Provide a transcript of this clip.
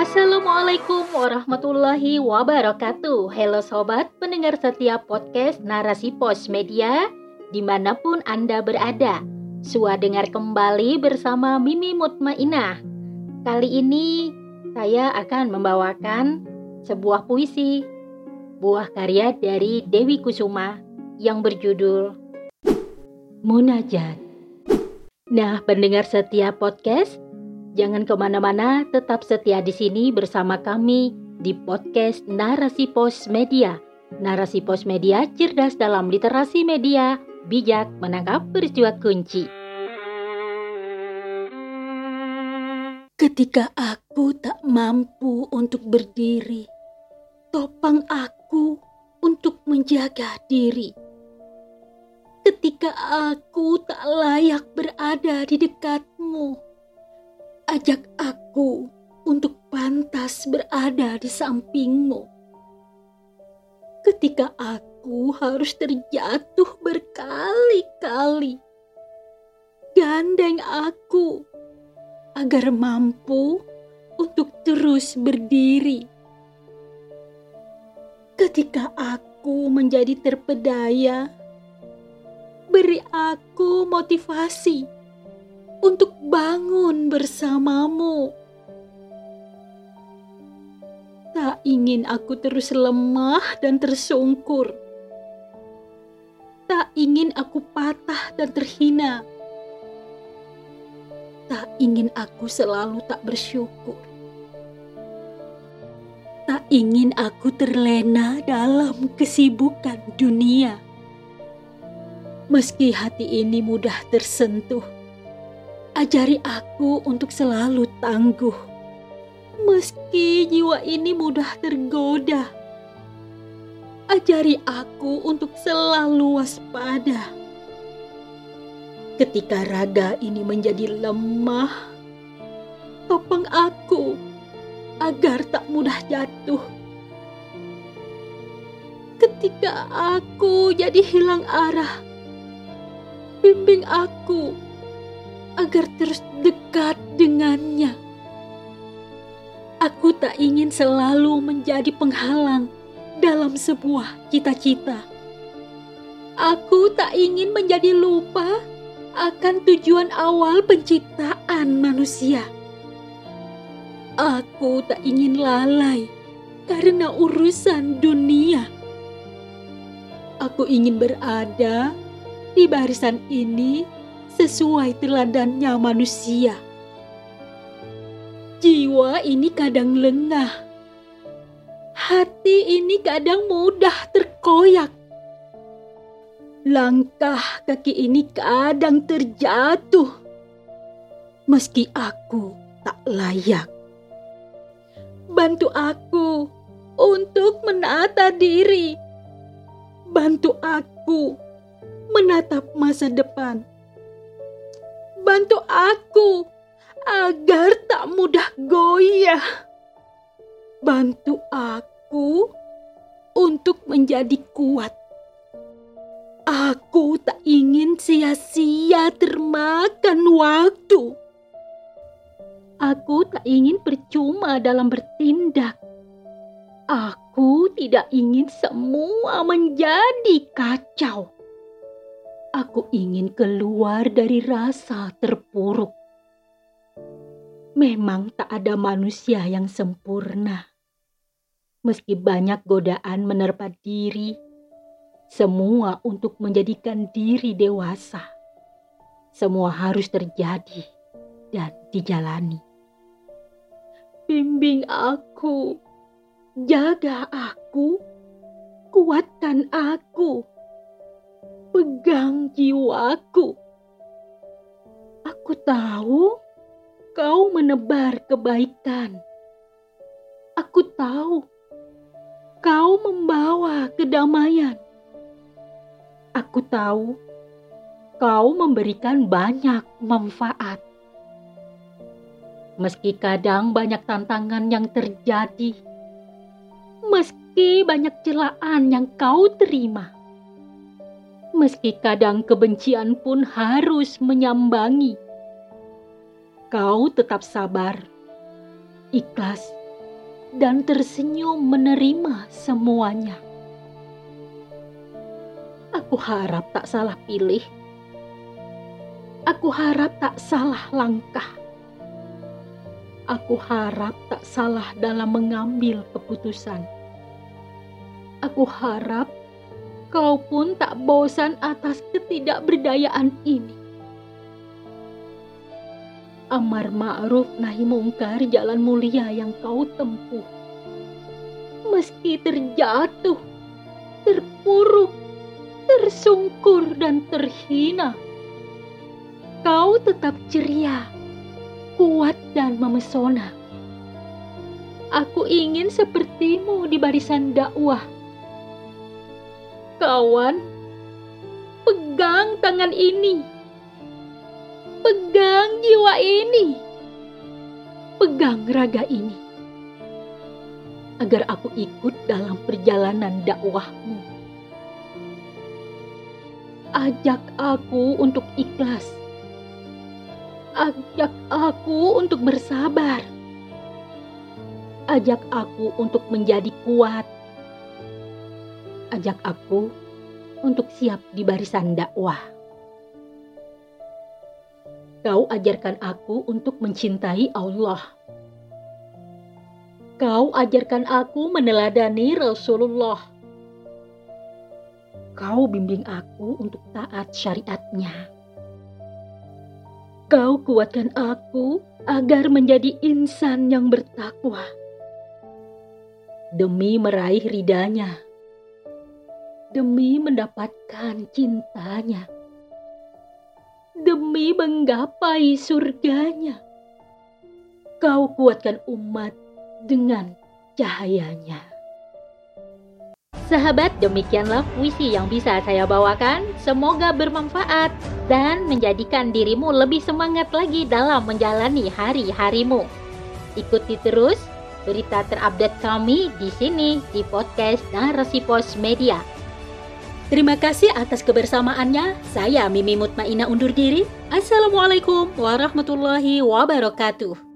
Assalamualaikum warahmatullahi wabarakatuh. Halo sobat pendengar setiap podcast Narasi Pos Media Di mana pun Anda berada. Sua dengar kembali bersama Mimi Mutmainah. Kali ini saya akan membawakan sebuah puisi Buah karya dari Dewi Kusuma yang berjudul Munajat. Nah pendengar setiap podcast Jangan ke mana-mana, tetap setia di sini bersama kami di podcast Narasi Pos Media. Narasi Pos Media cerdas dalam literasi media, bijak menangkap peristiwa kunci. Ketika aku tak mampu untuk berdiri, topang aku untuk menjaga diri. Ketika aku tak layak berada di dekatmu, ajak aku untuk pantas berada di sampingmu. Ketika aku harus terjatuh berkali-kali, gandeng aku agar mampu untuk terus berdiri. Ketika aku menjadi terpedaya, beri aku motivasi untuk bangun bersamamu. Tak ingin aku terus lemah dan tersungkur. Tak ingin aku patah dan terhina. Tak ingin aku selalu tak bersyukur. Tak ingin aku terlena dalam kesibukan dunia. Meski hati ini mudah tersentuh Ajari aku untuk selalu tangguh, meski jiwa ini mudah tergoda. Ajari aku untuk selalu waspada. Ketika raga ini menjadi lemah, topang aku agar tak mudah jatuh. Ketika aku jadi hilang arah, bimbing aku agar terus dekat dengannya. Aku tak ingin selalu menjadi penghalang dalam sebuah cita-cita. Aku tak ingin menjadi lupa akan tujuan awal penciptaan manusia. Aku tak ingin lalai karena urusan dunia. Aku ingin berada di barisan ini sesuai teladannya manusia. Jiwa ini kadang lengah, hati ini kadang mudah terkoyak. Langkah kaki ini kadang terjatuh, meski aku tak layak. Bantu aku untuk menata diri. Bantu aku menatap masa depan bantu aku agar tak mudah goyah. Bantu aku untuk menjadi kuat. Aku tak ingin sia-sia termakan waktu. Aku tak ingin percuma dalam bertindak. Aku tidak ingin semua menjadi kacau. Aku ingin keluar dari rasa terpuruk. Memang tak ada manusia yang sempurna. Meski banyak godaan menerpa diri, semua untuk menjadikan diri dewasa. Semua harus terjadi dan dijalani. Bimbing aku, jaga aku, kuatkan aku pegang jiwaku. Aku tahu kau menebar kebaikan. Aku tahu kau membawa kedamaian. Aku tahu kau memberikan banyak manfaat. Meski kadang banyak tantangan yang terjadi, meski banyak celaan yang kau terima meski kadang kebencian pun harus menyambangi. Kau tetap sabar, ikhlas dan tersenyum menerima semuanya. Aku harap tak salah pilih. Aku harap tak salah langkah. Aku harap tak salah dalam mengambil keputusan. Aku harap kau pun tak bosan atas ketidakberdayaan ini. Amar ma'ruf nahi mungkar jalan mulia yang kau tempuh. Meski terjatuh, terpuruk, tersungkur dan terhina, kau tetap ceria kuat dan memesona. Aku ingin sepertimu di barisan dakwah. Kawan, pegang tangan ini. Pegang jiwa ini. Pegang raga ini. Agar aku ikut dalam perjalanan dakwahmu. Ajak aku untuk ikhlas Ajak aku untuk bersabar. Ajak aku untuk menjadi kuat. Ajak aku untuk siap di barisan dakwah. Kau ajarkan aku untuk mencintai Allah. Kau ajarkan aku meneladani Rasulullah. Kau bimbing aku untuk taat syariatnya. Kau kuatkan aku agar menjadi insan yang bertakwa. Demi meraih ridanya. Demi mendapatkan cintanya. Demi menggapai surganya. Kau kuatkan umat dengan cahayanya. Sahabat, demikianlah puisi yang bisa saya bawakan. Semoga bermanfaat dan menjadikan dirimu lebih semangat lagi dalam menjalani hari-harimu. Ikuti terus berita terupdate kami di sini di podcast Narasi Pos Media. Terima kasih atas kebersamaannya. Saya Mimi Mutmaina undur diri. Assalamualaikum warahmatullahi wabarakatuh.